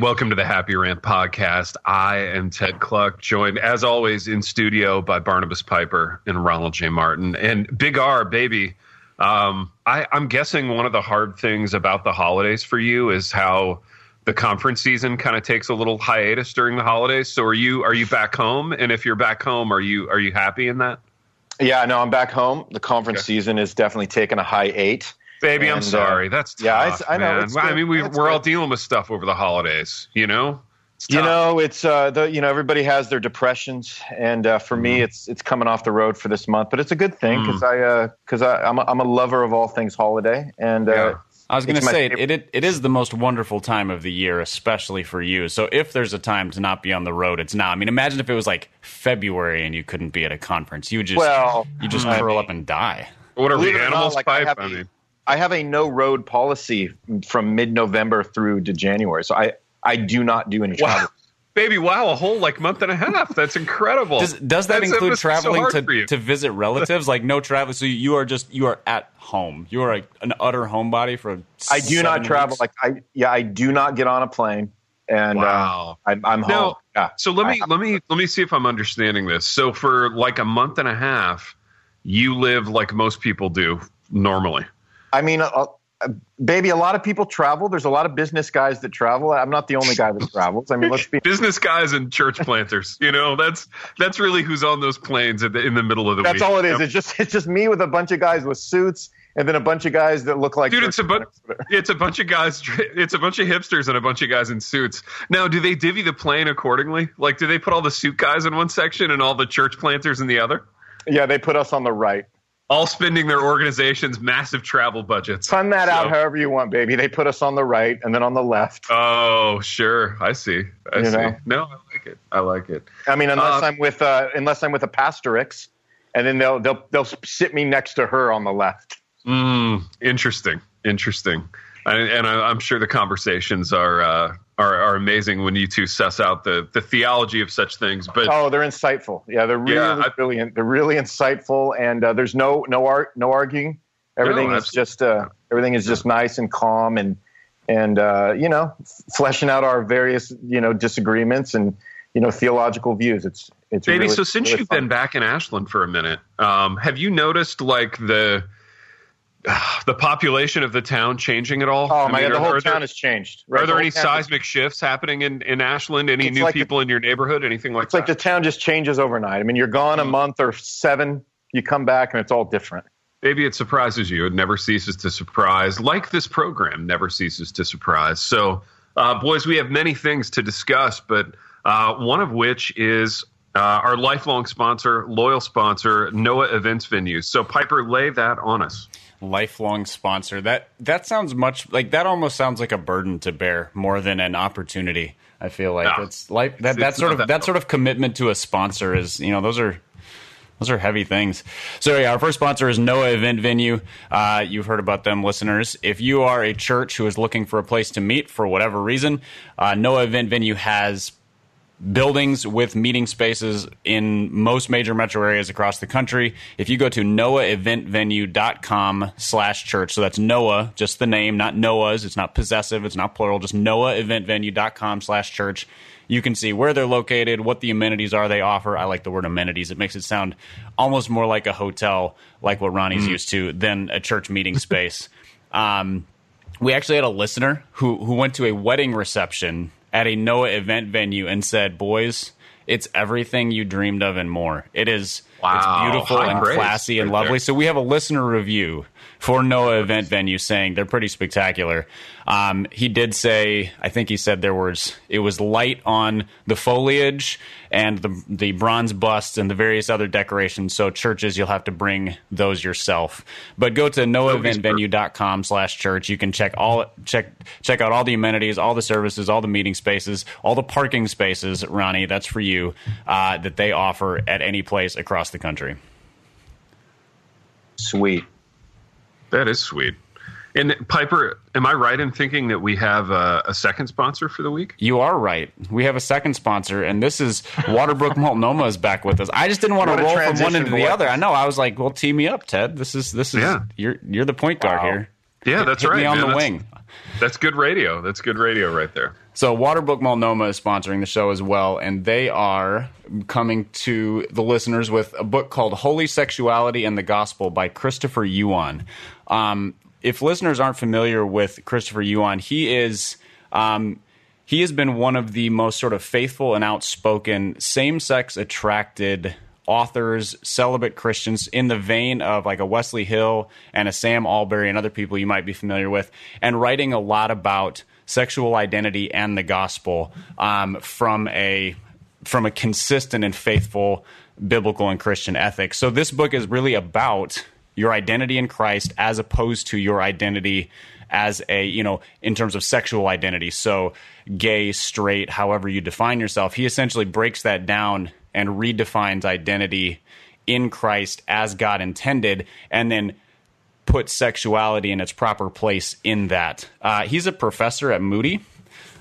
welcome to the Happy Rant podcast. I am Ted Kluck, joined as always in studio by Barnabas Piper and Ronald J. Martin. And Big R, baby, um, I, I'm guessing one of the hard things about the holidays for you is how the conference season kind of takes a little hiatus during the holidays. So are you are you back home? And if you're back home, are you are you happy in that? Yeah, no, I'm back home. The conference okay. season is definitely taking a high eight. Baby, and, I'm uh, sorry. Uh, That's tough, yeah. I, I know. I mean, we, we're good. all dealing with stuff over the holidays. You know. You know, it's uh, the you know everybody has their depressions, and uh, for mm. me, mm-hmm. it's it's coming off the road for this month. But it's a good thing because mm. I because uh, I I'm a, I'm a lover of all things holiday, and uh, yeah. I was going to say it, it, it is the most wonderful time of the year, especially for you. So if there's a time to not be on the road, it's now. I mean, imagine if it was like February and you couldn't be at a conference. You would just well, you just curl mean, up and die. What are we animals? Not, like, pipe? I, I mean. I have a no road policy from mid November through to January. So I, I do not do any wow. travel. Baby, wow, a whole like month and a half. That's incredible. Does, does that That's, include traveling so to, to visit relatives? like no travel. So you are just you are at home. You are a, an utter homebody for. I do not travel. Weeks? Like I yeah, I do not get on a plane. And uh, wow. uh, I, am home. Now, yeah. So let me let me let me see if I'm understanding this. So for like a month and a half, you live like most people do normally. I mean, uh, uh, baby, a lot of people travel. There's a lot of business guys that travel. I'm not the only guy that travels. I mean, let's be business guys and church planters. You know, that's that's really who's on those planes the, in the middle of the that's week. That's all it is. It's just it's just me with a bunch of guys with suits and then a bunch of guys that look like dude. It's a bu- it's a bunch of guys. It's a bunch of hipsters and a bunch of guys in suits. Now, do they divvy the plane accordingly? Like, do they put all the suit guys in one section and all the church planters in the other? Yeah, they put us on the right all spending their organization's massive travel budgets. Fund that so. out however you want, baby. They put us on the right and then on the left. Oh, sure. I see. I you see. Know? No, I like it. I like it. I mean, unless uh, I'm with uh, unless I'm with a pastrix, and then they'll they'll they'll sit me next to her on the left. Mm, interesting. Interesting. And, and I, am sure the conversations are uh, are, are amazing when you two suss out the, the theology of such things. But oh, they're insightful. Yeah, they're really yeah, I, brilliant. They're really insightful, and uh, there's no no art no arguing. Everything no, is just uh, everything is just nice and calm and and uh, you know fleshing out our various you know disagreements and you know theological views. It's it's baby. Really, so since really you've fun. been back in Ashland for a minute, um, have you noticed like the the population of the town changing at all? Oh I my mean, god, the whole town there, has changed. Right? Are there the any seismic shifts happening in, in Ashland? Any new like people in your neighborhood? Anything like it's that? It's like the town just changes overnight. I mean, you're gone a mm. month or seven, you come back and it's all different. Maybe it surprises you. It never ceases to surprise, like this program never ceases to surprise. So, uh, boys, we have many things to discuss, but uh, one of which is uh, our lifelong sponsor, loyal sponsor, Noah Events Venues. So, Piper, lay that on us lifelong sponsor. That that sounds much like that almost sounds like a burden to bear more than an opportunity. I feel like no, it's like that that sort of that, that sort of commitment to a sponsor is, you know, those are those are heavy things. So yeah, our first sponsor is Noah Event Venue. Uh, you've heard about them, listeners. If you are a church who is looking for a place to meet for whatever reason, uh, Noah Event Venue has buildings with meeting spaces in most major metro areas across the country. If you go to noaheventvenue.com slash church, so that's Noah, just the name, not Noah's. It's not possessive. It's not plural. Just noaheventvenue.com slash church. You can see where they're located, what the amenities are they offer. I like the word amenities. It makes it sound almost more like a hotel, like what Ronnie's mm. used to, than a church meeting space. um, we actually had a listener who, who went to a wedding reception at a Noah event venue and said, "Boys, it's everything you dreamed of and more. It is wow. it's beautiful High and classy and lovely." There. So we have a listener review for Noah event venue saying they're pretty spectacular. Um, he did say, I think he said there was it was light on the foliage and the the bronze busts and the various other decorations. So churches, you'll have to bring those yourself. But go to noaheventvenue.com slash church. You can check all check check out all the amenities, all the services, all the meeting spaces, all the parking spaces. Ronnie, that's for you uh, that they offer at any place across the country. Sweet. That is sweet. And Piper, am I right in thinking that we have a, a, second sponsor for the week? You are right. We have a second sponsor, and this is Waterbrook Multnomah is back with us. I just didn't want to roll from one into the other. I know. I was like, "Well, team me up, Ted. This is this is yeah. you're you're the point guard wow. here. Yeah, that's hit right. Me on man. the that's, wing. That's good radio. That's good radio right there. So Waterbrook Multnomah is sponsoring the show as well, and they are coming to the listeners with a book called Holy Sexuality and the Gospel by Christopher Yuan. Um, if listeners aren't familiar with Christopher Yuan, he is um, he has been one of the most sort of faithful and outspoken same-sex attracted authors, celibate Christians in the vein of like a Wesley Hill and a Sam Allberry and other people you might be familiar with, and writing a lot about sexual identity and the gospel um, from a from a consistent and faithful biblical and Christian ethic. So this book is really about your identity in Christ as opposed to your identity as a, you know, in terms of sexual identity. So gay, straight, however you define yourself. He essentially breaks that down and redefines identity in Christ as God intended and then put sexuality in its proper place in that. Uh, he's a professor at Moody.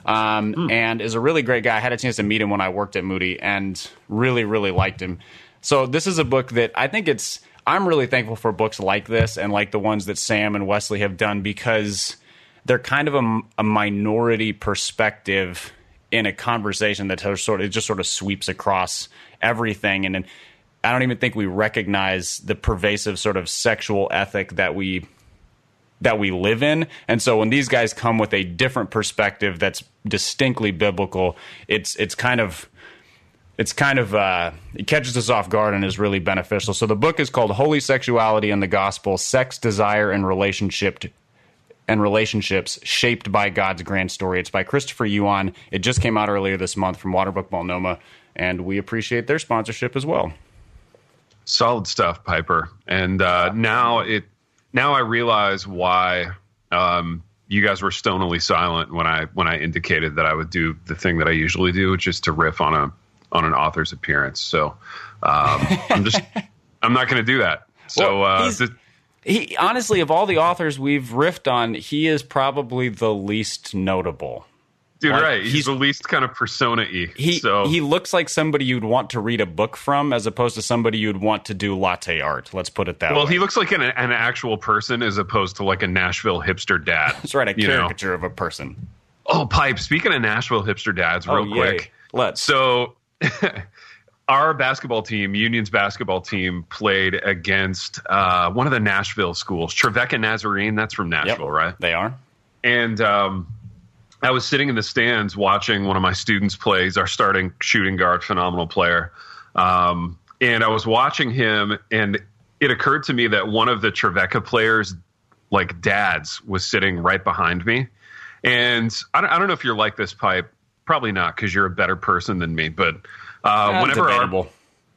Um, mm. And is a really great guy. I had a chance to meet him when I worked at Moody, and really, really liked him. So this is a book that I think it's. I'm really thankful for books like this and like the ones that Sam and Wesley have done because they're kind of a, a minority perspective in a conversation that sort of it just sort of sweeps across everything and, and I don't even think we recognize the pervasive sort of sexual ethic that we that we live in. And so when these guys come with a different perspective that's distinctly biblical, it's it's kind of it's kind of uh, it catches us off guard and is really beneficial. So the book is called Holy Sexuality and the Gospel: Sex, Desire, and Relationship and relationships shaped by God's grand story. It's by Christopher Yuan. It just came out earlier this month from Waterbrook Multnomah, and we appreciate their sponsorship as well. Solid stuff, Piper. And uh, now it now I realize why um, you guys were stonily silent when I when I indicated that I would do the thing that I usually do, which is to riff on a on an author's appearance. So um, I'm just I'm not going to do that. So well, uh, th- he honestly, of all the authors we've riffed on, he is probably the least notable. Dude, like, right? He's, he's, the least kind of persona-y. He so. he looks like somebody you'd want to read a book from, as opposed to somebody you'd want to do latte art. Let's put it that well, way. Well, he looks like an, an actual person, as opposed to like a Nashville hipster dad. That's right, a caricature know? of a person. Oh, pipe. Speaking of Nashville hipster dads, real oh, quick. Let's. So, our basketball team, Union's basketball team, played against uh, one of the Nashville schools, Trevecca Nazarene. That's from Nashville, yep, right? They are. And um, I was sitting in the stands watching one of my students play. He's our starting shooting guard, phenomenal player. Um, and I was watching him, and it occurred to me that one of the Trevecca players, like dads, was sitting right behind me. And I don't, I don't know if you're like this, Pipe. Probably not, because you're a better person than me. But uh, whenever our,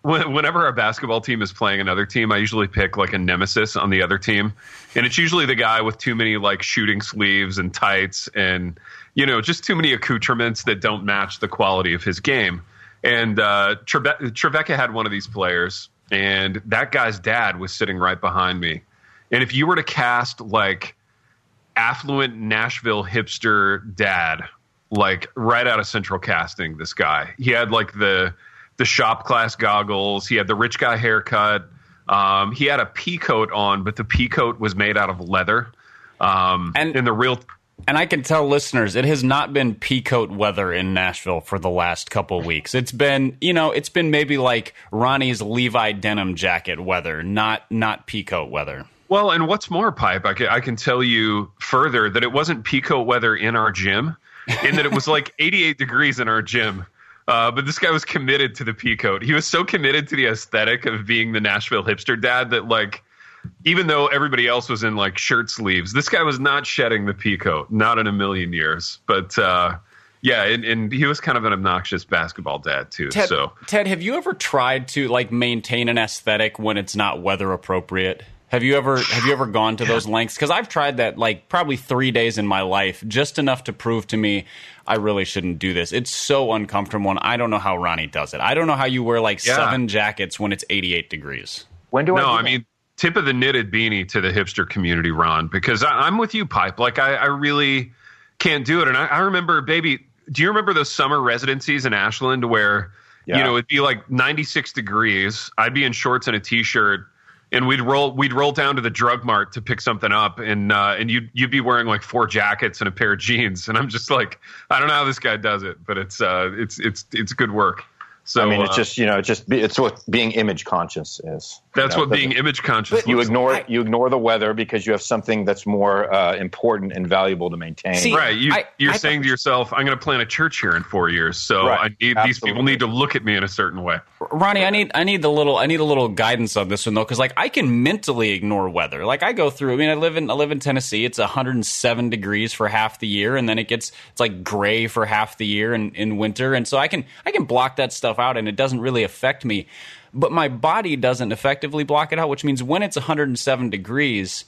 whenever our basketball team is playing another team, I usually pick like a nemesis on the other team, and it's usually the guy with too many like shooting sleeves and tights and you know, just too many accoutrements that don't match the quality of his game. And uh, Trevecca had one of these players, and that guy's dad was sitting right behind me. And if you were to cast like affluent Nashville hipster dad, like right out of central casting, this guy, he had like the the shop class goggles, he had the rich guy haircut. Um, he had a pea coat on, but the pea coat was made out of leather. Um, and in the real and I can tell listeners, it has not been peacoat weather in Nashville for the last couple weeks. It's been, you know, it's been maybe like Ronnie's Levi denim jacket weather, not not peacoat weather. Well, and what's more, pipe? I can, I can tell you further that it wasn't peacoat weather in our gym, in that it was like 88 degrees in our gym. Uh, but this guy was committed to the peacoat. He was so committed to the aesthetic of being the Nashville hipster dad that like even though everybody else was in like shirt sleeves, this guy was not shedding the peacoat, not in a million years. But uh, yeah, and, and, he was kind of an obnoxious basketball dad too. Ted, so Ted, have you ever tried to like maintain an aesthetic when it's not weather appropriate? Have you ever have you ever gone to those lengths? Because I've tried that like probably three days in my life, just enough to prove to me I really shouldn't do this. It's so uncomfortable, and I don't know how Ronnie does it. I don't know how you wear like yeah. seven jackets when it's 88 degrees. When do I? No, I mean tip of the knitted beanie to the hipster community, Ron, because I, am with you, Pipe. Like I, I really can't do it. And I, I, remember, baby, do you remember those summer residencies in Ashland where yeah. you know it'd be like 96 degrees? I'd be in shorts and a t-shirt, and we'd roll we'd roll down to the drug mart to pick something up and uh, and you'd you'd be wearing like four jackets and a pair of jeans and I'm just like I don't know how this guy does it but it's uh it's it's it's good work. So I mean, it's uh, just you know, it's just it's what being image conscious is. That's know? what being image conscious. You ignore like. you ignore the weather because you have something that's more uh, important and valuable to maintain. See, right. You, are saying to yourself, "I'm going to plant a church here in four years, so right. I need these people need to look at me in a certain way." Ronnie, I need I need the little I need a little guidance on this one though, because like I can mentally ignore weather. Like I go through. I mean, I live in I live in Tennessee. It's 107 degrees for half the year, and then it gets it's like gray for half the year in, in winter, and so I can I can block that stuff out, and it doesn't really affect me but my body doesn't effectively block it out, which means when it's 107 degrees,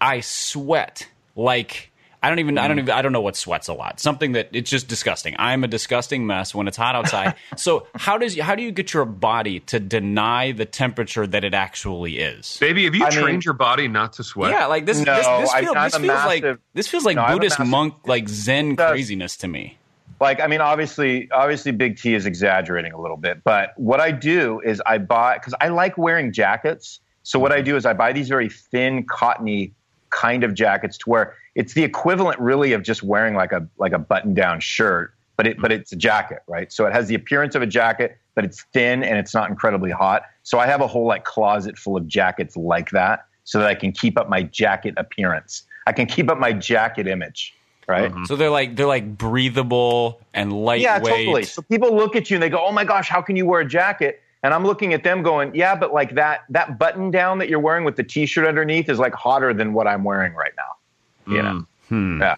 I sweat like I don't even I don't mm. even I don't know what sweats a lot. Something that it's just disgusting. I'm a disgusting mess when it's hot outside. so how does how do you get your body to deny the temperature that it actually is? Baby, have you I trained mean, your body not to sweat? Yeah, like this. No, this, this, feel, this feels massive, like this feels like no, Buddhist monk like Zen craziness to me like i mean obviously obviously big t is exaggerating a little bit but what i do is i buy because i like wearing jackets. So what i do is i buy these very thin cottony kind of jackets to wear it's the equivalent really of just wearing like a like a button down shirt but it but it's a jacket right? So it has the appearance of a jacket but it's thin and it's not incredibly hot. So i have a whole like closet full of jackets like that so that i can keep up my jacket appearance. I can keep up my jacket image right? Mm-hmm. So they're like they're like breathable and lightweight. Yeah, totally. So people look at you and they go, "Oh my gosh, how can you wear a jacket?" And I'm looking at them going, "Yeah, but like that that button down that you're wearing with the t-shirt underneath is like hotter than what I'm wearing right now." You know? Mm-hmm. Yeah.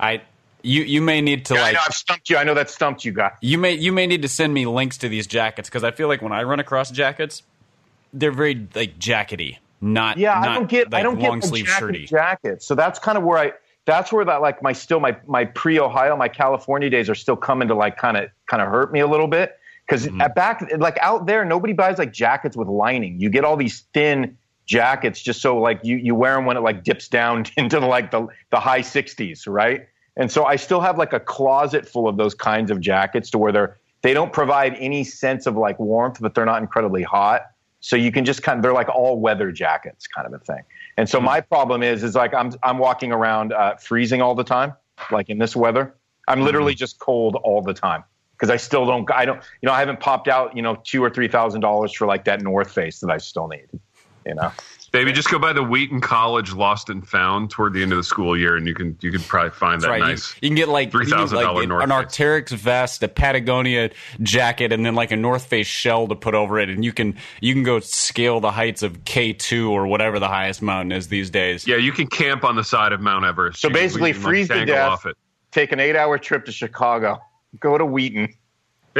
I you you may need to yeah, like. I know I've stumped you. I know that stumped you, guys. You may you may need to send me links to these jackets because I feel like when I run across jackets, they're very like jackety. Not yeah. Not, I don't get like, I don't get long get sleeve shirty jackets. So that's kind of where I that's where that like my still my my pre Ohio my California days are still coming to like kind of kind of hurt me a little bit because mm-hmm. at back like out there nobody buys like jackets with lining. You get all these thin jackets just so like you you wear them when it like dips down into the, like the the high 60s, right? And so I still have like a closet full of those kinds of jackets to where they're they don't provide any sense of like warmth, but they're not incredibly hot. So you can just kind of they're like all weather jackets kind of a thing. And so my problem is, is like I'm I'm walking around uh, freezing all the time, like in this weather. I'm literally mm-hmm. just cold all the time because I still don't. I don't. You know, I haven't popped out. You know, two or three thousand dollars for like that North Face that I still need. You know. Baby, just go by the Wheaton College Lost and Found toward the end of the school year, and you can you can probably find that right. nice. You, you, can get like three thousand like dollar North an Arc'teryx vest, a Patagonia jacket, and then like a North Face shell to put over it, and you can you can go scale the heights of K two or whatever the highest mountain is these days. Yeah, you can camp on the side of Mount Everest. So you basically, freeze to death. Take an eight hour trip to Chicago. Go to Wheaton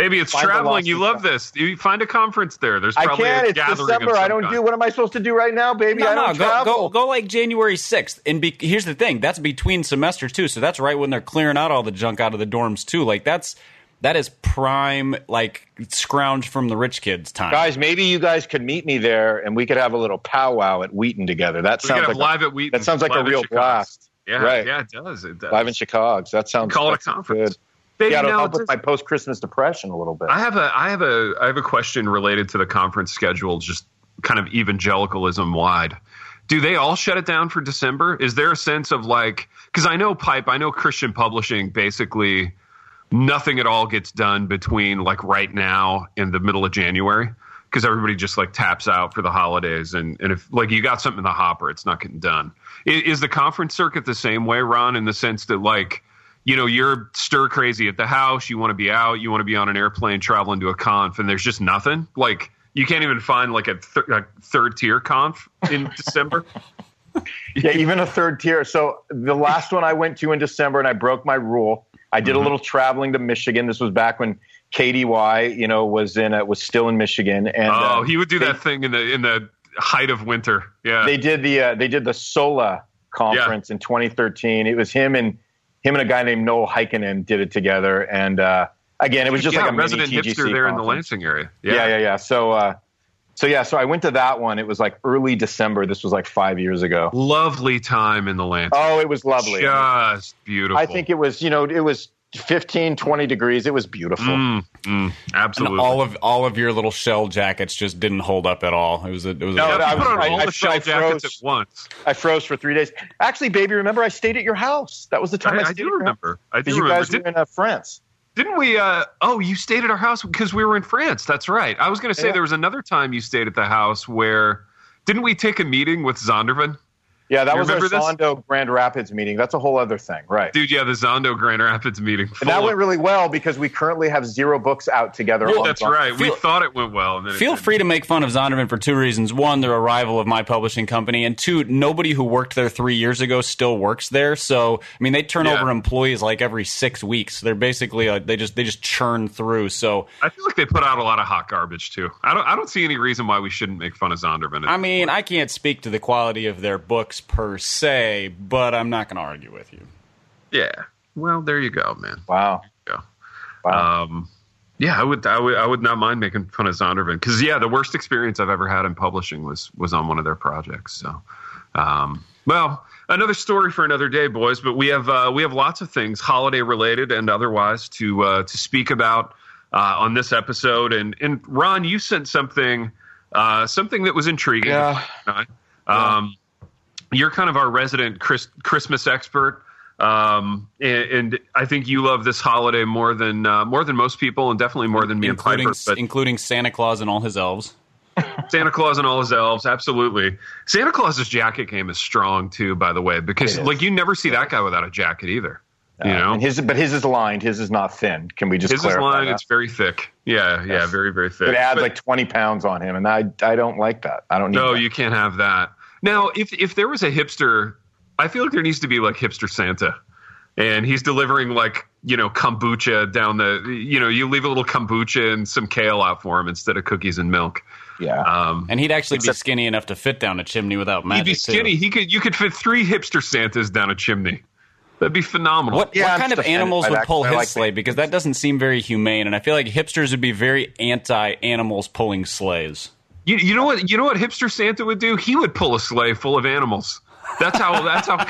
Baby, it's traveling. You love this. You find a conference there. There's probably I can't. it's December. I don't kind. do. What am I supposed to do right now, baby? No, I don't no, travel. Go, go, go like January sixth. And be, here's the thing. That's between semesters too. So that's right when they're clearing out all the junk out of the dorms too. Like that's that is prime like scrounge from the rich kids time. Guys, maybe you guys could meet me there and we could have a little powwow at Wheaton together. That we sounds like live a, at Wheaton. That sounds like a real blast. Yeah, right. Yeah, it does. It does. Live in Chicago. That sounds. Call it a conference. Good. Baby, yeah, it'll help with my post Christmas depression a little bit. I have a I have a I have a question related to the conference schedule, just kind of evangelicalism wide. Do they all shut it down for December? Is there a sense of like because I know pipe, I know Christian publishing basically nothing at all gets done between like right now and the middle of January because everybody just like taps out for the holidays and and if like you got something in the hopper, it's not getting done. Is, is the conference circuit the same way, Ron? In the sense that like you know, you're stir crazy at the house. You want to be out. You want to be on an airplane traveling to a conf, and there's just nothing. Like you can't even find like a, th- a third tier conf in December. yeah, even a third tier. So the last one I went to in December, and I broke my rule. I did mm-hmm. a little traveling to Michigan. This was back when KDY, you know, was in uh, was still in Michigan. And oh, uh, he would do they, that thing in the in the height of winter. Yeah, they did the uh, they did the SOLA conference yeah. in 2013. It was him and him and a guy named Noel Heikkinen did it together, and uh, again, it was just yeah, like a resident mini TGC hipster there conference. in the Lansing area. Yeah, yeah, yeah. yeah. So, uh, so yeah, so I went to that one. It was like early December. This was like five years ago. Lovely time in the Lansing. Oh, it was lovely. Just beautiful. I think it was. You know, it was 15, 20 degrees. It was beautiful. Mm, mm, absolutely. And all of all of your little shell jackets just didn't hold up at all. It was a, it was. No, a, I, put on all I, the shell I jackets at once. I froze for three days. Actually, baby, remember I stayed at your house. That was the time I, I, I do remember. I do you remember. guys Did, were in uh, France. Didn't we? Uh, oh, you stayed at our house because we were in France. That's right. I was going to say yeah. there was another time you stayed at the house where didn't we take a meeting with Zondervan? Yeah, that you was our Zondo? Grand Rapids meeting. That's a whole other thing, right? Dude, yeah, the Zondo Grand Rapids meeting. And that went really well because we currently have zero books out together. Yeah, that's Zondo. right. Feel, we thought it went well. feel free to make fun of Zondervan for two reasons. One, they're a rival of my publishing company. And two, nobody who worked there three years ago still works there. So, I mean, they turn yeah. over employees like every six weeks. They're basically, uh, they just they just churn through. So I feel like they put out a lot of hot garbage, too. I don't, I don't see any reason why we shouldn't make fun of Zondervan. I mean, I can't speak to the quality of their books per se but I'm not going to argue with you. Yeah. Well, there you go, man. Wow. Go. Wow. Um, yeah, I would, I would, I would not mind making fun of Zondervan because yeah, the worst experience I've ever had in publishing was was on one of their projects. So, um, well, another story for another day, boys. But we have uh, we have lots of things holiday related and otherwise to uh, to speak about uh, on this episode. And and Ron, you sent something uh, something that was intriguing. Yeah. Um, you're kind of our resident Chris, Christmas expert. Um, and, and, I think you love this holiday more than uh, more than most people, and definitely more than me including, and Piper. But including Santa Claus and all his elves. Santa Claus and all his elves, absolutely. Santa Claus's jacket game is strong too, by the way, because like you never see that guy without a jacket either. You uh, know, his but his is lined. His is not thin. Can we just his clarify is lined? That? It's very thick. Yeah, yeah, very very thick. It adds but, like twenty pounds on him, and I I don't like that. I don't. no, that. you can't have that. Now, if if there was a hipster, I feel like there needs to be like hipster Santa, and he's delivering like you know kombucha down the you know you leave a little kombucha and some kale out for him instead of cookies and milk. Yeah, um, and he'd actually except, be skinny enough to fit down a chimney without magic. He'd be skinny. Too. He could. You could fit three hipster Santas down a chimney. That'd be phenomenal. What, yeah, what kind of animals would pull his like sleigh? Because that doesn't seem very humane, and I feel like hipsters would be very anti animals pulling sleighs. You, you know what? You know what hipster Santa would do? He would pull a sleigh full of animals. That's how. That's how.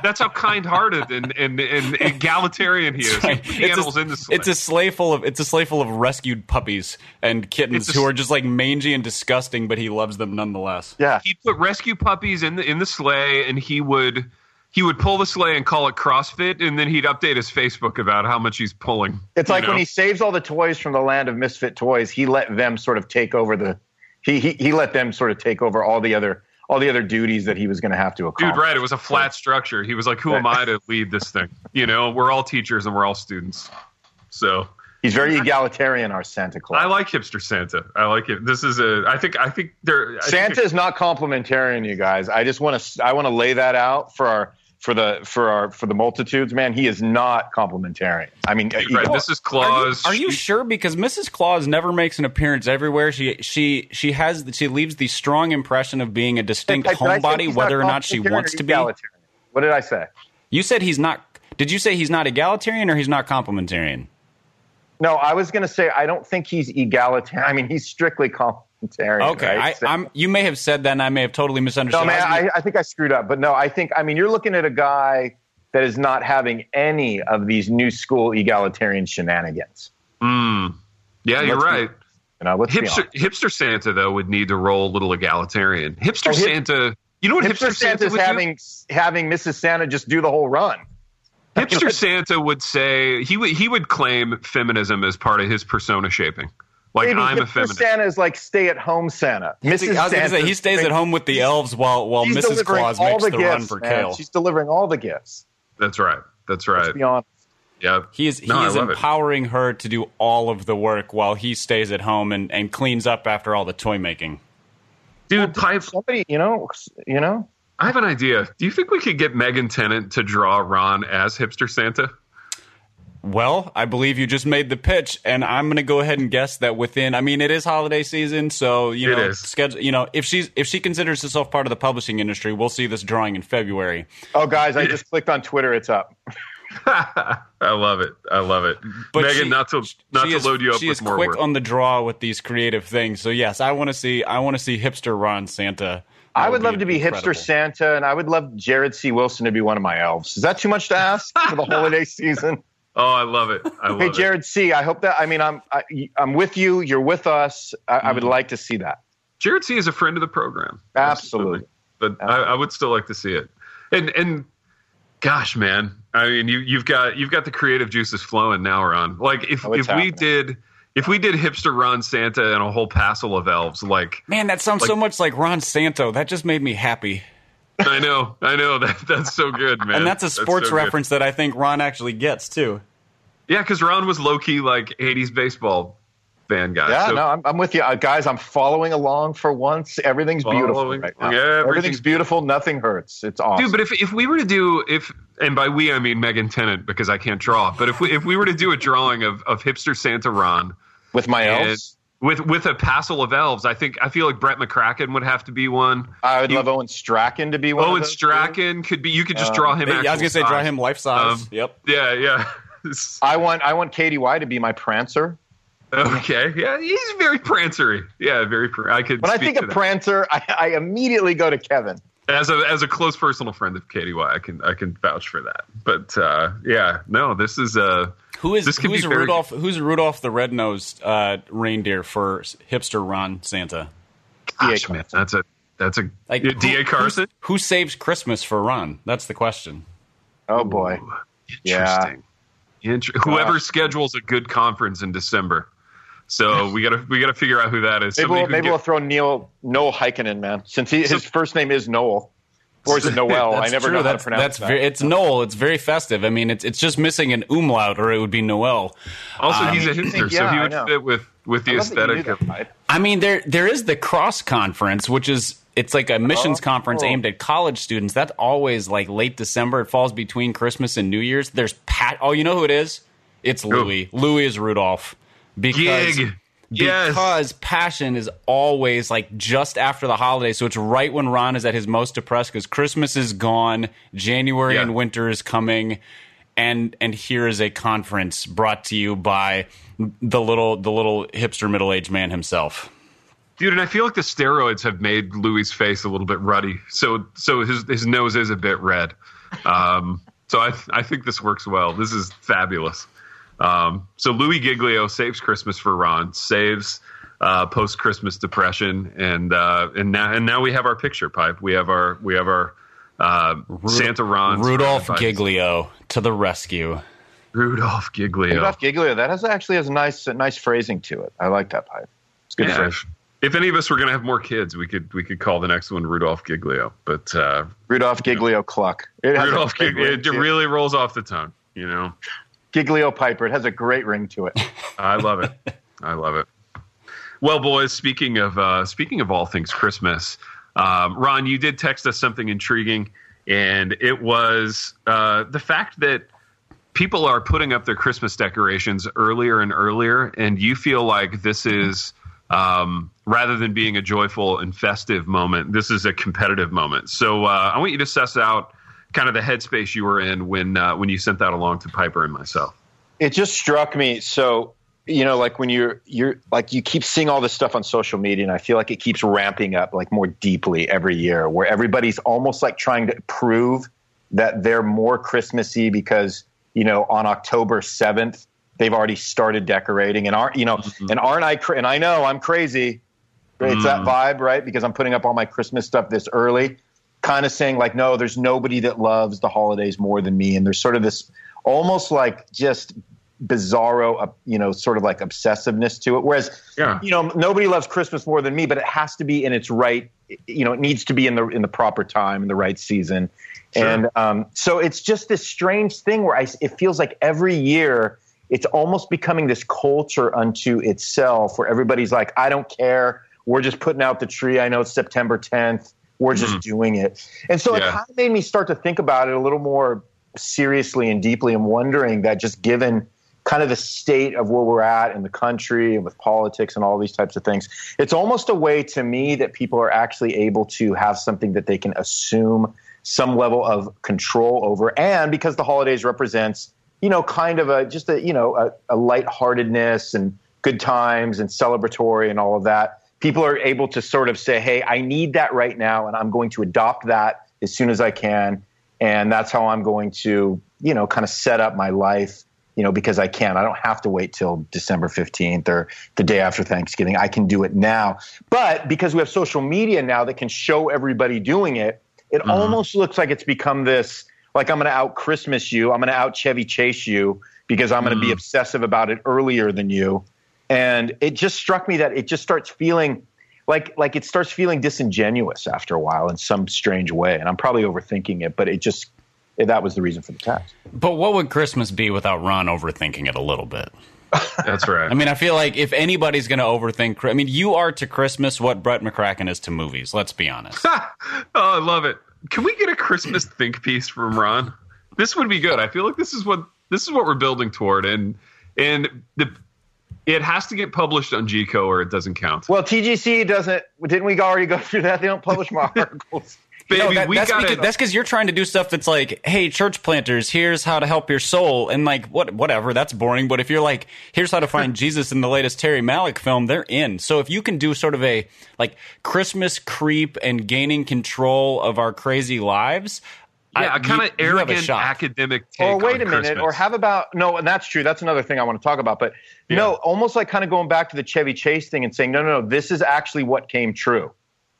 that's how kind-hearted and, and, and egalitarian he is. Right. He animals a, in the sleigh. It's a sleigh full of. It's a sleigh full of rescued puppies and kittens a, who are just like mangy and disgusting, but he loves them nonetheless. Yeah, he'd put rescue puppies in the in the sleigh, and he would he would pull the sleigh and call it CrossFit, and then he'd update his Facebook about how much he's pulling. It's like know? when he saves all the toys from the land of misfit toys, he let them sort of take over the he, he he let them sort of take over all the other all the other duties that he was going to have to accomplish. Dude, right? It was a flat structure. He was like, "Who am I to lead this thing?" You know, we're all teachers and we're all students. So he's very egalitarian. Our Santa Claus. I like hipster Santa. I like it. This is a. I think. I think there. Santa is not complementarian, you guys. I just want to. I want to lay that out for our for the for our for the multitudes, man, he is not complementarian. I mean, right, Mrs. Claus. Are you, are you, sure? Because Mrs. Claus never makes an appearance everywhere. She she she has she leaves the strong impression of being a distinct homebody, whether or not she wants to be. What did I say? You said he's not. Did you say he's not egalitarian or he's not complementarian? No, I was going to say I don't think he's egalitarian. I mean, he's strictly complementarian Okay, right? I, so, I'm. You may have said that, and I may have totally misunderstood. No, man, I, I, think I screwed up. But no, I think. I mean, you're looking at a guy that is not having any of these new school egalitarian shenanigans. Mm. Yeah, you're right. Be, you know, hipster, hipster Santa though would need to roll a little egalitarian. Hipster oh, hip, Santa. You know what hipster, hipster Santa is having do? having Mrs. Santa just do the whole run. Hipster Santa would say he would he would claim feminism as part of his persona shaping. Like Maybe I'm a feminist. Santa is like stay at home Santa. Mrs. I was Santa say he stays at home with the elves while while Mrs. Claus makes the, the gifts, run for man. kale. She's delivering all the gifts. That's right. That's right. Let's be honest. Yeah. He is he is empowering it. her to do all of the work while he stays at home and, and cleans up after all the toy making. Dude, well, pipe somebody, you know, you know. I have an idea. Do you think we could get Megan Tennant to draw Ron as hipster Santa? Well, I believe you just made the pitch, and I'm going to go ahead and guess that within. I mean, it is holiday season, so you know, schedule. You know, if she's if she considers herself part of the publishing industry, we'll see this drawing in February. Oh, guys, I just clicked on Twitter; it's up. I love it. I love it. But Megan, she, not to not to is, load you up. She is quick work. on the draw with these creative things. So yes, I want to see. I want to see hipster Ron Santa. That I would, love to be incredible. hipster Santa, and I would love Jared C. Wilson to be one of my elves. Is that too much to ask for the holiday season? Oh, I love it. I love hey, Jared it. C. I hope that. I mean, I'm I, am i am with you. You're with us. I, mm-hmm. I, would mm-hmm. like to see that. Jared C. is a friend of the program. Absolutely, but Absolutely. I, I, would still like to see it. And and gosh, man, I mean, you you've got you've got the creative juices flowing now, Ron. Like if oh, if happening. we did if we did hipster Ron Santa and a whole passel of elves, like man, that sounds like, so much like Ron Santo. That just made me happy. I know, I know that that's so good, man. And that's a sports that's so reference good. that I think Ron actually gets too. Yeah, because Ron was low key like '80s baseball fan guy. Yeah, so, no, I'm, I'm, with you, uh, guys. I'm following along for once. Everything's beautiful right now. Yeah, everything's, everything's beautiful. Nothing hurts. It's awesome, dude. But if if we were to do if and by we I mean Megan Tennant because I can't draw. But if we if we were to do a drawing of of hipster Santa Ron with my elves with with a passel of elves. I think I feel like Brett McCracken would have to be one. I would love Owen Strachan to be one. Owen Strachan could be. You could just draw him. Yeah, I was gonna say draw him life size. Um, yep. Yeah, yeah. I want I want KDY to be my Prancer. Okay, yeah, he's very prancery. Yeah, very. Pr- I could. When I think of that. Prancer, I, I immediately go to Kevin. As a as a close personal friend of KDY, I can I can vouch for that. But uh, yeah, no, this is a. Uh, who is who's Rudolph? Very... Who's Rudolph the red nosed uh, reindeer for hipster Ron Santa? Gosh, man, that's a that's a like D.A. Carson. Who, who, saves Christmas for Ron? That's the question. Oh boy, Ooh, interesting. Yeah. Inter- Whoever schedules a good conference in December. So we gotta we gotta figure out who that is. Maybe, we'll, maybe get... we'll throw Neil Noel Heikkinen, man, since he, his first name is Noel. Or is it Noel? I never true. know that's, how to pronounce that's that. Very, it's Noel. It's very festive. I mean, it's it's just missing an umlaut, or it would be Noel. Also, um, he's a hipster, yeah, so he would fit with with the aesthetic. Of, I mean, there there is the cross conference, which is it's like a missions oh, conference aimed at college students. That's always like late December. It falls between Christmas and New Year's. There's Pat. Oh, you know who it is? It's Louie. Louie is Rudolph because Gig because passion is always like just after the holiday, So it's right when Ron is at his most depressed because Christmas is gone, January yeah. and winter is coming, and and here is a conference brought to you by the little the little hipster middle aged man himself. Dude, and I feel like the steroids have made Louie's face a little bit ruddy, so so his his nose is a bit red. Um, so I I think this works well. This is fabulous. Um, so Louie Giglio saves Christmas for Ron, saves uh, post Christmas depression, and uh, and now and now we have our picture pipe. We have our we have our uh, Ru- Santa Ron Rudolph Giglio to the rescue. Rudolph Giglio. Rudolph Giglio. That has actually has a nice nice phrasing to it. I like that pipe. It's good. Yeah, if, if, any of us were going to have more kids, we could we could call the next one Rudolph Giglio. But uh, Rudolph Giglio Kluck. It Rudolph Giglio. It really rolls off the tongue. You know. Giglio Piper. It has a great ring to it. I love it. I love it. Well, boys, speaking of uh, speaking of all things Christmas, um, Ron, you did text us something intriguing, and it was uh, the fact that people are putting up their Christmas decorations earlier and earlier, and you feel like this is um, rather than being a joyful and festive moment, this is a competitive moment. So uh, I want you to suss out kind of the headspace you were in when uh, when you sent that along to Piper and myself. It just struck me. So you know, like when you're you're like you keep seeing all this stuff on social media, and I feel like it keeps ramping up like more deeply every year, where everybody's almost like trying to prove that they're more Christmassy because you know on October seventh they've already started decorating and aren't you know mm-hmm. and aren't I and I know I'm crazy. It's mm. that vibe, right? Because I'm putting up all my Christmas stuff this early kind of saying like, no, there's nobody that loves the holidays more than me, and there's sort of this almost like just bizarro, uh, you know, sort of like obsessiveness to it. Whereas, yeah. you know, nobody loves Christmas more than me, but it has to be in its right, you know, it needs to be in the in the proper time, in the right season, sure. and um, so it's just this strange thing where I, it feels like every year it's almost becoming this culture unto itself, where everybody's like, I don't care. We're just putting out the tree. I know it's September 10th. We're just mm. doing it. And so yeah. it kind of made me start to think about it a little more seriously and deeply and wondering that just given kind of the state of where we're at in the country and with politics and all these types of things, it's almost a way to me that people are actually able to have something that they can assume some level of control over. And because the holidays represents, you know, kind of a just a, you know, a, a lightheartedness and good times and celebratory and all of that people are able to sort of say, hey, I need that right now, and I'm going to adopt that as soon as I can. And that's how I'm going to, you know, kind of set up my life, you know, because I can. I don't have to wait till December 15th or the day after Thanksgiving. I can do it now. But because we have social media now that can show everybody doing it, it mm-hmm. almost looks like it's become this like I'm going to out Christmas you, I'm going to out Chevy Chase you because I'm going to mm-hmm. be obsessive about it earlier than you. And it just struck me that it just starts feeling like like it starts feeling disingenuous after a while in some strange way. And I'm probably overthinking it, but it just that was the reason for the tax. But what would Christmas be without Ron overthinking it a little bit? That's right. I mean, I feel like if anybody's going to overthink, I mean, you are to Christmas what Brett McCracken is to movies. Let's be honest. oh, I love it. Can we get a Christmas think piece from Ron? This would be good. I feel like this is what this is what we're building toward, and and the it has to get published on GCO or it doesn't count. Well, TGC doesn't. Didn't we already go through that? They don't publish my articles. Baby, no, that, that's, gotta, because, that's because you're trying to do stuff that's like, hey, church planters, here's how to help your soul, and like, what, whatever, that's boring. But if you're like, here's how to find Jesus in the latest Terry Malick film, they're in. So if you can do sort of a like Christmas creep and gaining control of our crazy lives, yeah, a kind of arrogant academic take. Or wait a minute, Christmas. or have about no, and that's true. That's another thing I want to talk about. But yeah. no, almost like kind of going back to the Chevy Chase thing and saying, no, no, no, this is actually what came true.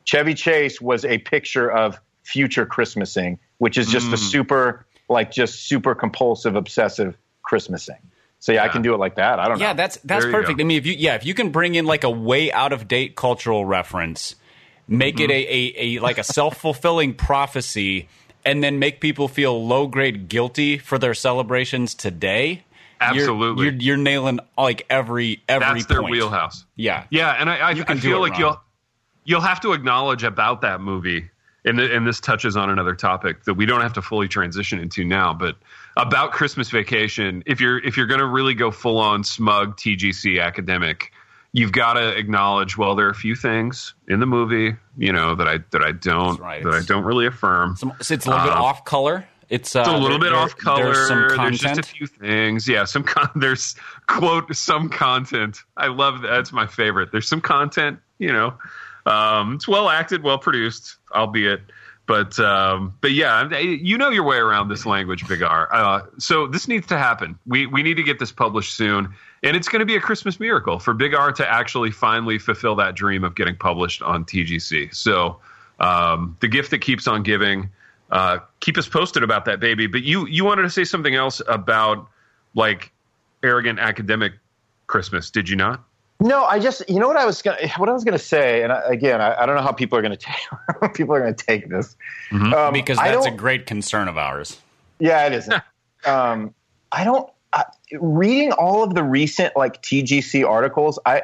Chevy Chase was a picture of future Christmasing, which is just mm. a super, like, just super compulsive, obsessive Christmasing. So yeah, yeah, I can do it like that. I don't yeah, know. Yeah, that's that's there perfect. I mean, if you yeah, if you can bring in like a way out of date cultural reference, make mm-hmm. it a, a, a like a self fulfilling prophecy, and then make people feel low grade guilty for their celebrations today. Absolutely, you're, you're, you're nailing like every every. That's their point. wheelhouse. Yeah, yeah, and I I, I feel like wrong. you'll you'll have to acknowledge about that movie, and, and this touches on another topic that we don't have to fully transition into now, but about Christmas Vacation. If you're if you're going to really go full on smug TGC academic, you've got to acknowledge. Well, there are a few things in the movie, you know, that I that I don't right. that I don't really affirm. Some, it's a little uh, bit off color. It's, uh, it's, a little bit off color. There's, some there's just a few things. Yeah, some con- there's quote some content. I love that. That's my favorite. There's some content. You know, um, it's well acted, well produced, albeit. But um, but yeah, you know your way around this language, Big R. Uh, so this needs to happen. We we need to get this published soon, and it's going to be a Christmas miracle for Big R to actually finally fulfill that dream of getting published on TGC. So um, the gift that keeps on giving. Uh, keep us posted about that, baby. But you you wanted to say something else about like arrogant academic Christmas, did you not? No, I just you know what I was gonna what I was gonna say, and I, again, I, I, don't know how people are gonna take people are gonna take this mm-hmm. um, because that's a great concern of ours. Yeah, it is. um, I don't reading all of the recent like TGC articles. I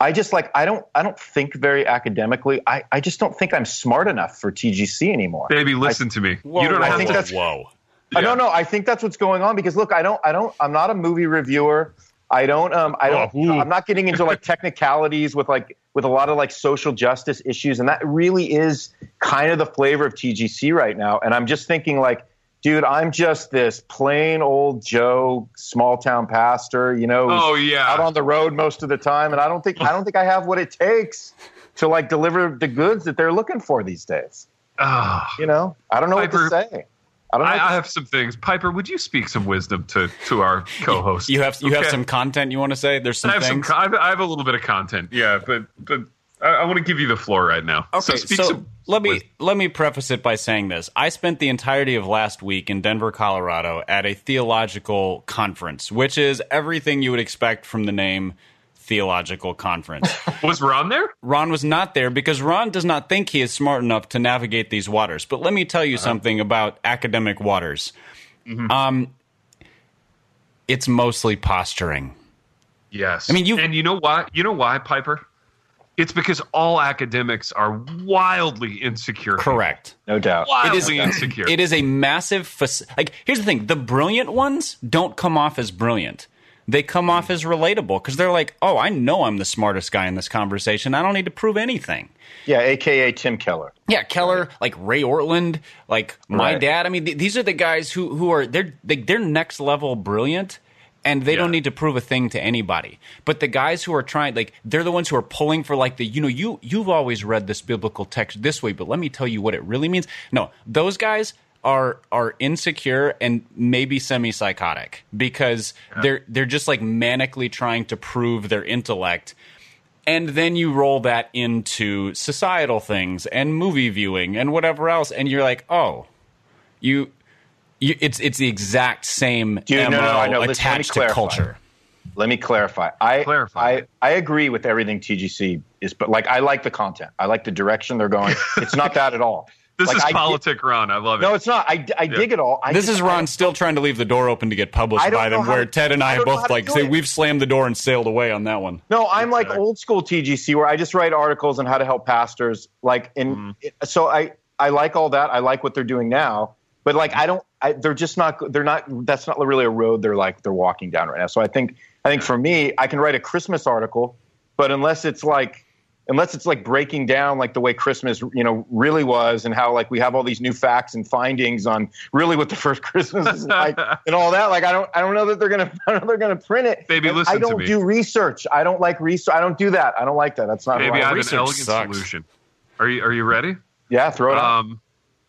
I just like I don't I don't think very academically. I, I just don't think I'm smart enough for TGC anymore. Baby, listen I, to me. Whoa, you don't I have think to. That's, whoa. Yeah. No, no. I think that's what's going on because look, I don't I don't I'm not a movie reviewer. I don't. Um, I don't. Oh, I'm not getting into like technicalities with like with a lot of like social justice issues, and that really is kind of the flavor of TGC right now. And I'm just thinking like, dude, I'm just this plain old Joe small town pastor, you know. Oh yeah. Out on the road most of the time, and I don't think I don't think I have what it takes to like deliver the goods that they're looking for these days. Oh, you know, I don't know Piper, what to say. I, don't I, I, have some things. Piper, would you speak some wisdom to, to our co-host? You have you okay. have some content you want to say? There's some I have things. Some, I have a little bit of content, yeah, but but I, I want to give you the floor right now. Okay, so, so some, let me let me preface it by saying this. I spent the entirety of last week in Denver, Colorado, at a theological conference, which is everything you would expect from the name theological conference. was Ron there? Ron was not there because Ron does not think he is smart enough to navigate these waters. But let me tell you uh-huh. something about academic waters. Mm-hmm. Um, it's mostly posturing. Yes. I mean, you and you know why? You know why, Piper? It's because all academics are wildly insecure. Correct. No doubt. Wildly it is, insecure. It is a massive. like, here's the thing: the brilliant ones don't come off as brilliant they come off as relatable because they're like, oh, I know I'm the smartest guy in this conversation. I don't need to prove anything. Yeah, aka Tim Keller. Yeah, Keller, like Ray Ortlund, like my right. dad. I mean, th- these are the guys who who are they're they, are they are next level brilliant, and they yeah. don't need to prove a thing to anybody. But the guys who are trying, like, they're the ones who are pulling for like the you know you you've always read this biblical text this way, but let me tell you what it really means. No, those guys are are insecure and maybe semi psychotic because yeah. they're they're just like manically trying to prove their intellect. And then you roll that into societal things and movie viewing and whatever else, and you're like, oh, you, you it's it's the exact same you, MO no, no, no, attached to culture. Let me clarify. I clarify. I, I agree with everything TGC is, but like I like the content. I like the direction they're going. It's not that at all. This like, is I politic, Ron. I love it. No, it's not. I, I yeah. dig it all. I this just, is Ron still trying to leave the door open to get published by them, where to, Ted and I, I both like say it. we've slammed the door and sailed away on that one. No, I'm exactly. like old school TGC, where I just write articles on how to help pastors. Like, in mm. so I I like all that. I like what they're doing now, but like I don't. I, they're just not. They're not. That's not really a road they're like they're walking down right now. So I think I think for me, I can write a Christmas article, but unless it's like unless it's like breaking down like the way Christmas, you know, really was and how like we have all these new facts and findings on really what the first Christmas is like and all that. Like I don't I don't know that they're gonna I don't know they're gonna print it. Baby, listen I don't do research. I don't like research. I don't do that. I don't like that. That's not Maybe I have research an elegant sucks. solution. Are you are you ready? Yeah, throw it um,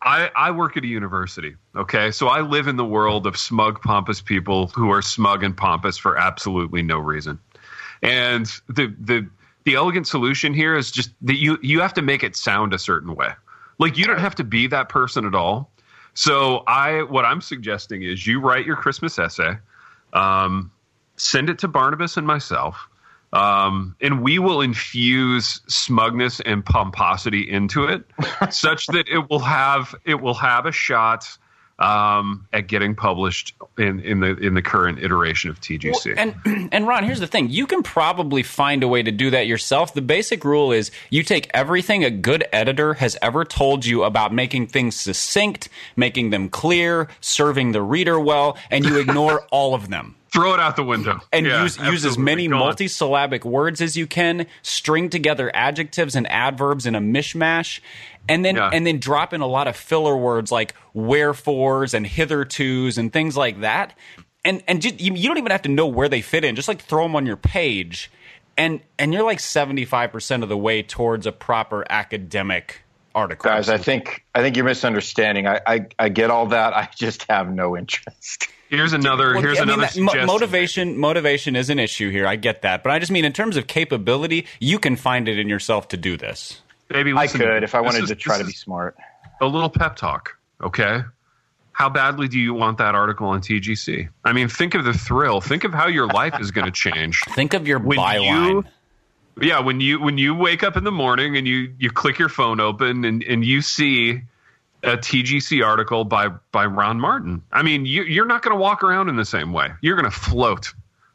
I, I work at a university. Okay. So I live in the world of smug, pompous people who are smug and pompous for absolutely no reason. And the, the, the elegant solution here is just that you you have to make it sound a certain way. Like you don't have to be that person at all. So I what I'm suggesting is you write your Christmas essay, um, send it to Barnabas and myself, um, and we will infuse smugness and pomposity into it, such that it will have it will have a shot um, at getting published in, in the in the current iteration of TGC. Well, and and Ron, here's the thing: you can probably find a way to do that yourself. The basic rule is you take everything a good editor has ever told you about making things succinct, making them clear, serving the reader well, and you ignore all of them throw it out the window and yeah, use use as many multisyllabic words as you can string together adjectives and adverbs in a mishmash and then yeah. and then drop in a lot of filler words like wherefores and hithertos and things like that. And and just, you, you don't even have to know where they fit in. Just like throw them on your page, and and you're like seventy five percent of the way towards a proper academic article. Guys, I think I think you're misunderstanding. I I, I get all that. I just have no interest. Here's another. Well, here's I mean, another. That, motivation. Motivation is an issue here. I get that, but I just mean in terms of capability, you can find it in yourself to do this. Maybe I could if I wanted is, to try to be smart. A little pep talk, okay? How badly do you want that article on TGC? I mean, think of the thrill. Think of how your life is going to change. think of your when byline. You, yeah, when you when you wake up in the morning and you you click your phone open and and you see a TGC article by by Ron Martin. I mean, you, you're not going to walk around in the same way. You're going to float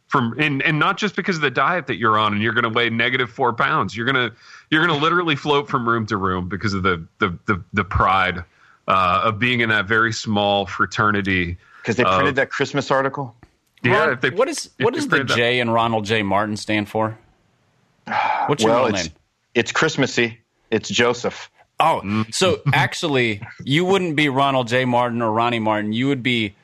from and and not just because of the diet that you're on and you're going to weigh negative four pounds. You're going to you're going to literally float from room to room because of the the the, the pride uh, of being in that very small fraternity. Because they printed that Christmas article. Yeah. Ron, they, what is what does the J in Ronald J. Martin stand for? What's your well, real it's, name? It's Christmassy. It's Joseph. Oh, mm. so actually, you wouldn't be Ronald J. Martin or Ronnie Martin. You would be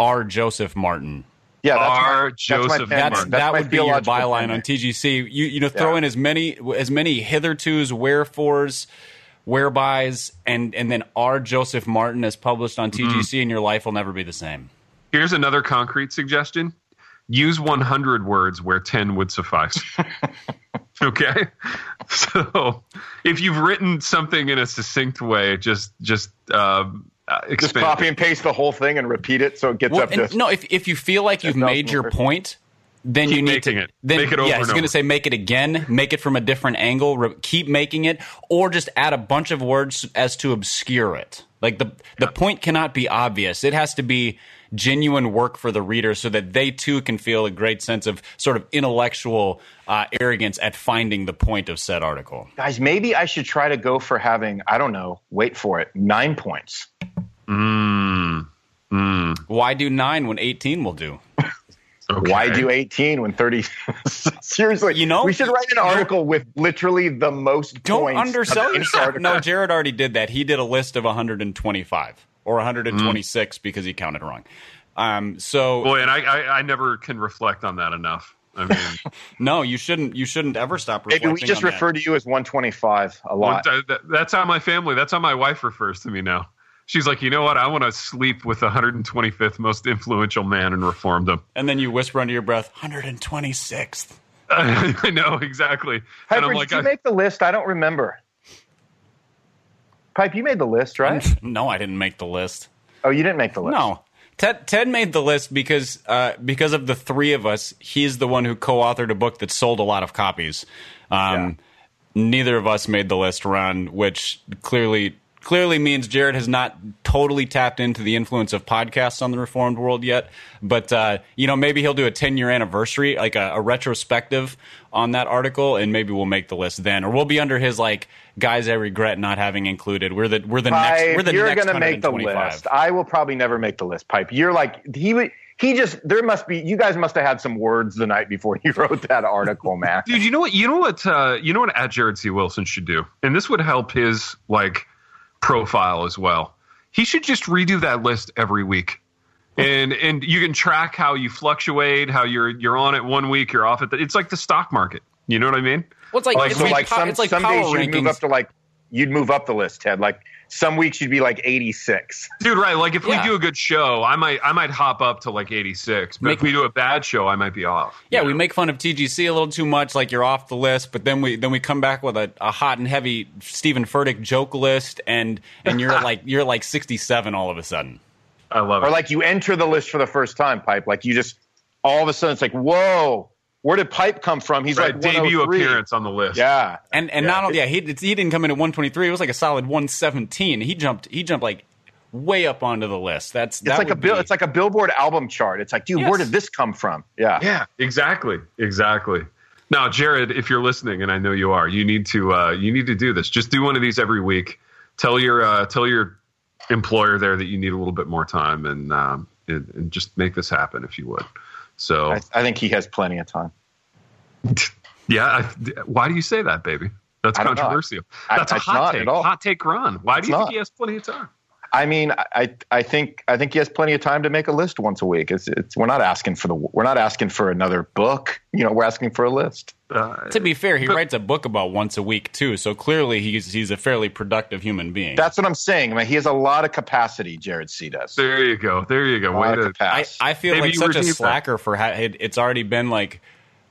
R. Joseph Martin. Yeah, that's R. My, Joseph. That's, that's that would be your byline on TGC. You you know throw yeah. in as many as many hitherto's, wherefores, wherebys, and and then R. Joseph Martin as published on TGC, mm-hmm. and your life will never be the same. Here's another concrete suggestion: use 100 words where 10 would suffice. okay, so if you've written something in a succinct way, just just. Uh, Just copy and paste the whole thing and repeat it so it gets well, up to. No, if if you feel like you've made your point, then keep you need to it. Then, make it over. Yeah, he's going to say make it again, make it from a different angle, re- keep making it, or just add a bunch of words as to obscure it. Like the the point cannot be obvious; it has to be genuine work for the reader, so that they too can feel a great sense of sort of intellectual uh, arrogance at finding the point of said article. Guys, maybe I should try to go for having I don't know. Wait for it. Nine points. Mm. Mm. Why do nine when 18 will do? Okay. Why do 18 when 30? Seriously, you know, we should write an article with literally the most. Don't undersell yourself. No, Jared already did that. He did a list of 125 or 126 mm. because he counted wrong. Um, so, boy, and I, I, I never can reflect on that enough. I mean, no, you shouldn't. You shouldn't ever stop. Maybe we just refer that. to you as 125 a lot. Well, that's how my family. That's how my wife refers to me now. She's like, you know what? I want to sleep with the 125th most influential man in reformdom. And then you whisper under your breath, 126th. I know exactly. Piper, and like, did you I, make the list? I don't remember. Pipe, you made the list, right? no, I didn't make the list. Oh, you didn't make the list. No, Ted Ted made the list because uh, because of the three of us. He's the one who co-authored a book that sold a lot of copies. Um, yeah. Neither of us made the list run, which clearly clearly means Jared has not totally tapped into the influence of podcasts on the reformed world yet. But uh, you know, maybe he'll do a 10 year anniversary, like a, a, retrospective on that article, and maybe we'll make the list then, or we'll be under his like guys I regret not having included. We're the we're the Pipe, next. We're the you're next gonna make the list. I will probably never make the list. Pipe, you're like he would he just there must be you guys must have had some words the night before you wrote that article, man. Dude, you know what? You know what? Uh, you know what? At Jared C. Wilson should do, and this would help his like profile as well. He should just redo that list every week. And and you can track how you fluctuate, how you're you're on it one week, you're off it. It's like the stock market. You know what I mean? Well, it's like, like, it's so like, like some, it's like some days you'd move up to like you'd move up the list, Ted. Like some weeks you'd be like 86 dude right like if yeah. we do a good show i might i might hop up to like 86 but make, if we do a bad show i might be off yeah know? we make fun of tgc a little too much like you're off the list but then we then we come back with a, a hot and heavy steven furtick joke list and and you're like you're like 67 all of a sudden i love it or like you enter the list for the first time pipe like you just all of a sudden it's like whoa where did Pipe come from? He's right, like debut appearance on the list. Yeah, and and yeah. not only yeah he he didn't come in at 123. It was like a solid 117. He jumped he jumped like way up onto the list. That's that it's like a bill. It's like a Billboard album chart. It's like, dude, yes. where did this come from? Yeah, yeah, exactly, exactly. Now, Jared, if you're listening, and I know you are, you need to uh, you need to do this. Just do one of these every week. Tell your uh, tell your employer there that you need a little bit more time, and um, and, and just make this happen if you would. So I, I think he has plenty of time. yeah. I, why do you say that, baby? That's controversial. That's I, a hot take. Hot take run. Why it's do you not. think he has plenty of time? I mean, I, I think I think he has plenty of time to make a list once a week. It's, it's we're not asking for the we're not asking for another book. You know, we're asking for a list. Uh, to be fair, he but, writes a book about once a week too, so clearly he's he's a fairly productive human being. That's what I'm saying. I mean, he has a lot of capacity. Jared C does. There you go. There you go. Way to, I, I feel like such a slacker that. for ha- it's already been like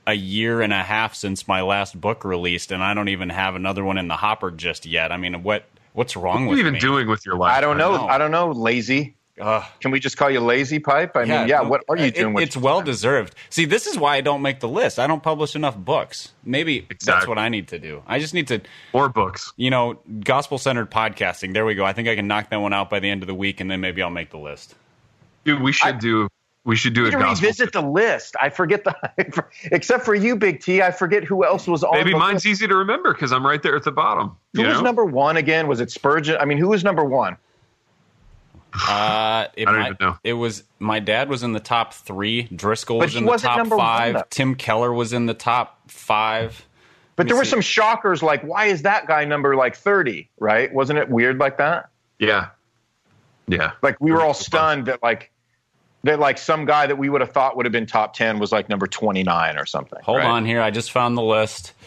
a year and a half since my last book released, and I don't even have another one in the hopper just yet. I mean, what What's wrong what with you even me? doing with your life? I don't know. I, know. I don't know. Lazy. Uh, Can we just call you lazy pipe? I yeah, mean, yeah. No, what are you doing? It, it's well time? deserved. See, this is why I don't make the list. I don't publish enough books. Maybe exactly. that's what I need to do. I just need to more books. You know, gospel centered podcasting. There we go. I think I can knock that one out by the end of the week, and then maybe I'll make the list. Dude, we should I, do we should do a gospel. Revisit the list. I forget the except for you, Big T. I forget who else was on. Maybe mine's list. easy to remember because I'm right there at the bottom. Who was know? number one again? Was it Spurgeon? I mean, who was number one? Uh, it, I don't might, even know. It was my dad was in the top three. Driscoll but was in the top five. One, Tim Keller was in the top five. But there see. were some shockers. Like, why is that guy number like thirty? Right? Wasn't it weird like that? Yeah, yeah. Like we were all stunned that like that like some guy that we would have thought would have been top 10 was like number 29 or something. Hold right? on here. I just found the list.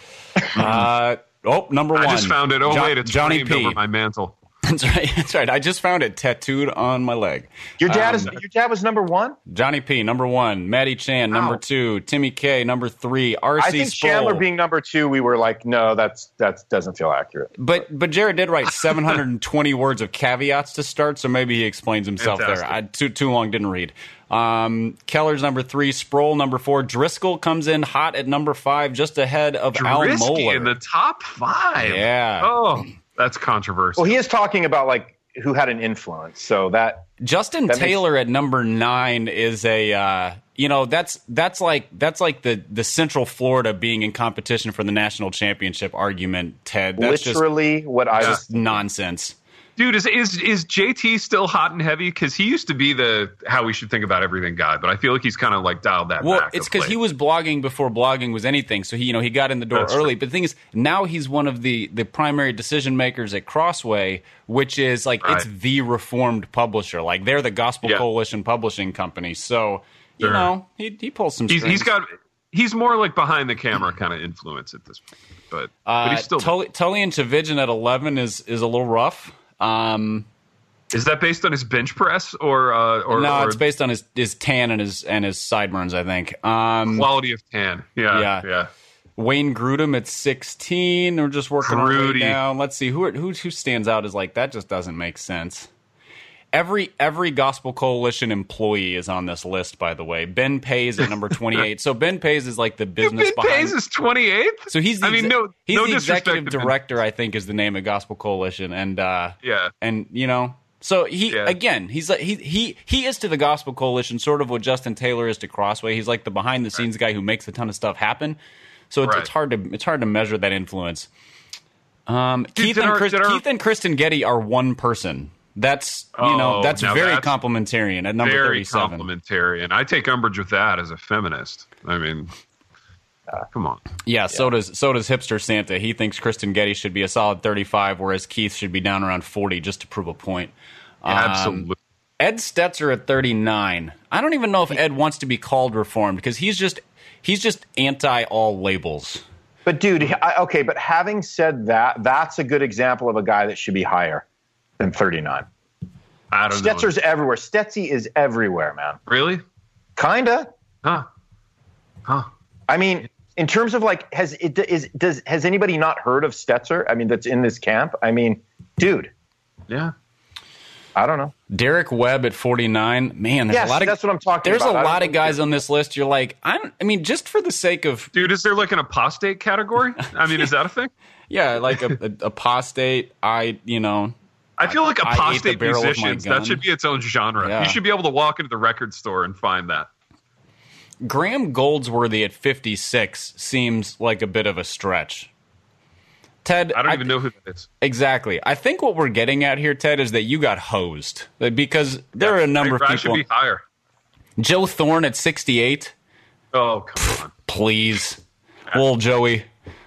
Uh, oh, number one. I just found it. Oh, jo- wait. It's Johnny P. over my mantle. That's right. That's right. I just found it tattooed on my leg. Your dad um, is your dad was number one. Johnny P. Number one. Maddie Chan wow. number two. Timmy K. Number three. RC. I think Sproul. Chandler being number two. We were like, no, that's that doesn't feel accurate. But but Jared did write 720 words of caveats to start, so maybe he explains himself Fantastic. there. I too too long didn't read. Um, Keller's number three, Sproul number four, Driscoll comes in hot at number five, just ahead of Drisky Al Mohler in the top five. Yeah. Oh, that's controversial. Well, he is talking about like who had an influence, so that Justin that Taylor makes... at number nine is a. Uh, you know that's that's like that's like the the Central Florida being in competition for the national championship argument. Ted, that's literally just, what I was nonsense. Dude, is is is JT still hot and heavy? Because he used to be the how we should think about everything guy, but I feel like he's kind of like dialed that well, back. it's because he was blogging before blogging was anything, so he you know he got in the door That's early. True. But the thing is, now he's one of the the primary decision makers at Crossway, which is like right. it's the reformed publisher. Like they're the Gospel yeah. Coalition publishing company. So you sure. know he he pulls some. He's, he's got he's more like behind the camera kind of influence at this point, but, uh, but he's still Tully, Tullian Tchividjian at eleven is is a little rough. Um, Is that based on his bench press or uh, or no? Or it's based on his his tan and his and his sideburns. I think. Um, quality of tan. Yeah, yeah, yeah. Wayne Grudem at 16. We're just working Grudy. way down. Let's see who who who stands out as like that. Just doesn't make sense. Every every Gospel Coalition employee is on this list, by the way. Ben Peays at number twenty eight. so Ben Peays is like the business. Behind. Ben behind, Peays is twenty eighth. So he's the, I mean, no, he's no the executive director. I think is the name of Gospel Coalition, and uh, yeah, and you know, so he yeah. again, he's like he he he is to the Gospel Coalition sort of what Justin Taylor is to Crossway. He's like the behind the scenes right. guy who makes a ton of stuff happen. So it's, right. it's, hard to it's hard to measure that influence. Um, Dude, Keith and our, Chris, our, Keith and Kristen Getty are one person. That's you oh, know that's very that's complementarian at number very 37. complementarian. I take umbrage with that as a feminist. I mean, uh, come on. Yeah, yeah, so does so does hipster Santa. He thinks Kristen Getty should be a solid 35, whereas Keith should be down around 40 just to prove a point. Um, Absolutely. Ed Stetzer at 39. I don't even know if Ed wants to be called reformed because he's just he's just anti all labels. But dude, I, okay, but having said that, that's a good example of a guy that should be higher than 39. I don't Stetzer's know. everywhere. Stetzy is everywhere, man. Really? Kinda. Huh. Huh. I mean, in terms of like, has it is does has anybody not heard of Stetzer? I mean, that's in this camp. I mean, dude. Yeah. I don't know. Derek Webb at 49. Man, there's yes, a lot of that's what I'm talking there's about. There's a lot of guys on this list. You're like, I'm, I mean, just for the sake of. Dude, is there like an apostate category? I mean, is that a thing? yeah, like a, a, apostate. I, you know. I feel like apostate musicians, that should be its own genre. Yeah. You should be able to walk into the record store and find that. Graham Goldsworthy at 56 seems like a bit of a stretch. Ted, I don't even know who that is. Exactly. I think what we're getting at here, Ted, is that you got hosed because there yeah, are a number I, of people. I should be higher. Joe Thorn at sixty-eight. Oh come on, please, old Joey,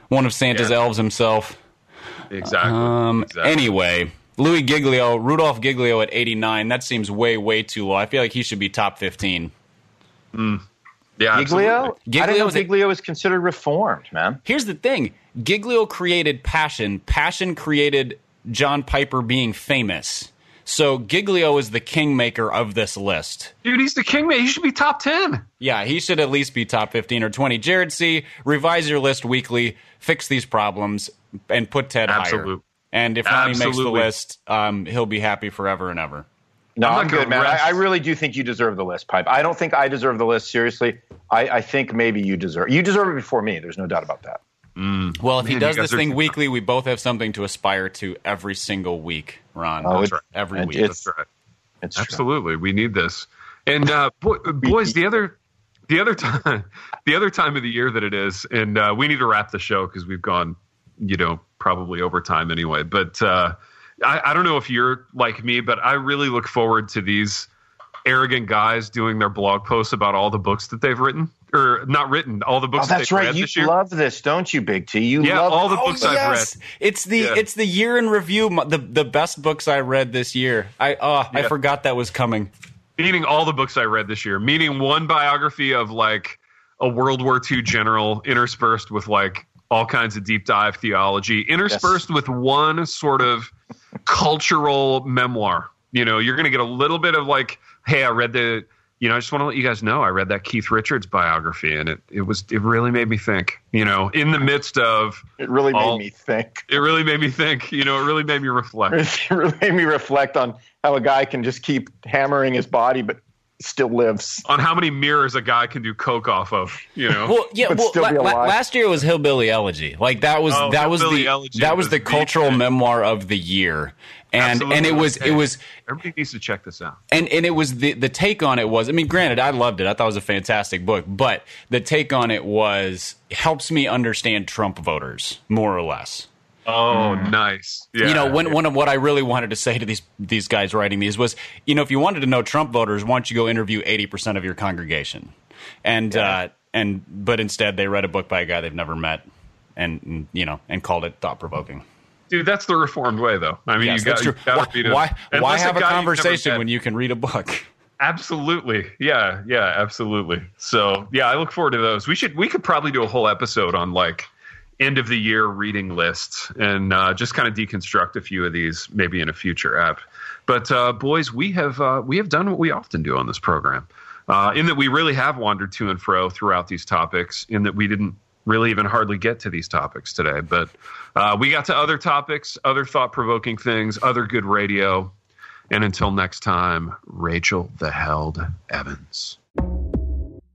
one of Santa's yeah. elves himself. Exactly. Um. Exactly. Anyway, Louie Giglio, Rudolph Giglio at eighty-nine. That seems way, way too low. I feel like he should be top fifteen. Hmm. Yeah, Giglio. Giglio I didn't know Giglio is considered reformed, man. Here's the thing: Giglio created passion. Passion created John Piper being famous. So Giglio is the kingmaker of this list. Dude, he's the kingmaker. He should be top 10. Yeah, he should at least be top 15 or 20. Jared C., revise your list weekly, fix these problems, and put Ted Absolute. higher. And if Ronnie makes the list, um, he'll be happy forever and ever. No, I'm, I'm good, man. I, I, really do think you deserve the list, Pipe. I don't think I deserve the list. Seriously, I, I think maybe you deserve. You deserve it before me. There's no doubt about that. Mm. Well, if Man, he does this thing weekly, we both have something to aspire to every single week, Ron. Oh, that's right. Every week. It's, that's right. It's Absolutely, true. we need this. And uh, boys, the other the other time the other time of the year that it is, and uh, we need to wrap the show because we've gone, you know, probably over time anyway. But uh, I, I don't know if you're like me, but I really look forward to these arrogant guys doing their blog posts about all the books that they've written or not written all the books. Oh, that's right. You love this, don't you, Big T? You yeah, love all the books oh, yes. I've read. It's the yeah. it's the year in review. The the best books I read this year. I oh yeah. I forgot that was coming. Meaning all the books I read this year. Meaning one biography of like a World War II general interspersed with like all kinds of deep dive theology, interspersed yes. with one sort of cultural memoir. You know, you're going to get a little bit of like, hey, I read the you know, I just want to let you guys know I read that Keith Richards biography and it, it was it really made me think, you know, in the midst of It really all, made me think. It really made me think, you know, it really made me reflect. It really made me reflect on how a guy can just keep hammering his body but still lives. On how many mirrors a guy can do coke off of, you know. well, yeah, well, la- la- last year was Hillbilly Elegy. Like that was oh, that was the that was, was the cultural memoir of the year and Absolutely. and it was okay. it was everybody needs to check this out. And and it was the the take on it was I mean granted I loved it I thought it was a fantastic book but the take on it was helps me understand Trump voters more or less. Oh, mm. nice. Yeah. You know, when, one of what I really wanted to say to these these guys writing these was, you know, if you wanted to know Trump voters, why don't you go interview eighty percent of your congregation? And yeah. uh, and but instead they read a book by a guy they've never met, and you know, and called it thought provoking. Dude, that's the reformed way, though. I mean, yes, you got to why why, why have a conversation when you can read a book? Absolutely, yeah, yeah, absolutely. So, yeah, I look forward to those. We should we could probably do a whole episode on like end of the year reading lists and uh, just kind of deconstruct a few of these maybe in a future app. But uh, boys, we have uh, we have done what we often do on this program, uh, in that we really have wandered to and fro throughout these topics. In that we didn't really even hardly get to these topics today, but uh, we got to other topics, other thought provoking things, other good radio. And until next time, Rachel the Held Evans.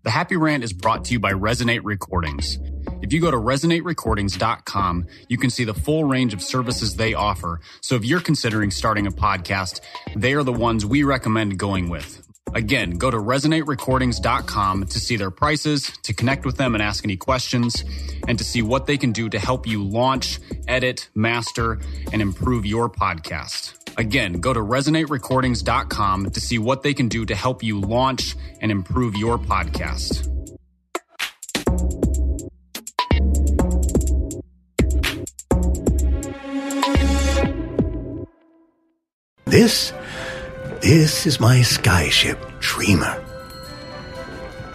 The Happy Rant is brought to you by Resonate Recordings. If you go to resonaterecordings.com, you can see the full range of services they offer. So if you're considering starting a podcast, they are the ones we recommend going with. Again, go to resonaterecordings.com to see their prices, to connect with them and ask any questions, and to see what they can do to help you launch, edit, master, and improve your podcast. Again, go to resonaterecordings.com to see what they can do to help you launch and improve your podcast. This, this is my skyship, Dreamer.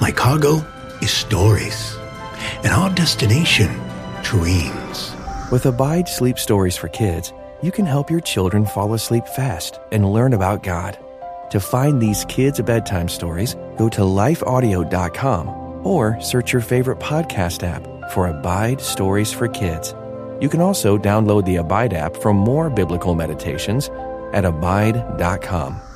My cargo is stories, and our destination, dreams. With Abide Sleep Stories for Kids, you can help your children fall asleep fast and learn about God. To find these kids' bedtime stories, go to lifeaudio.com or search your favorite podcast app for Abide Stories for Kids. You can also download the Abide app for more biblical meditations at abide.com.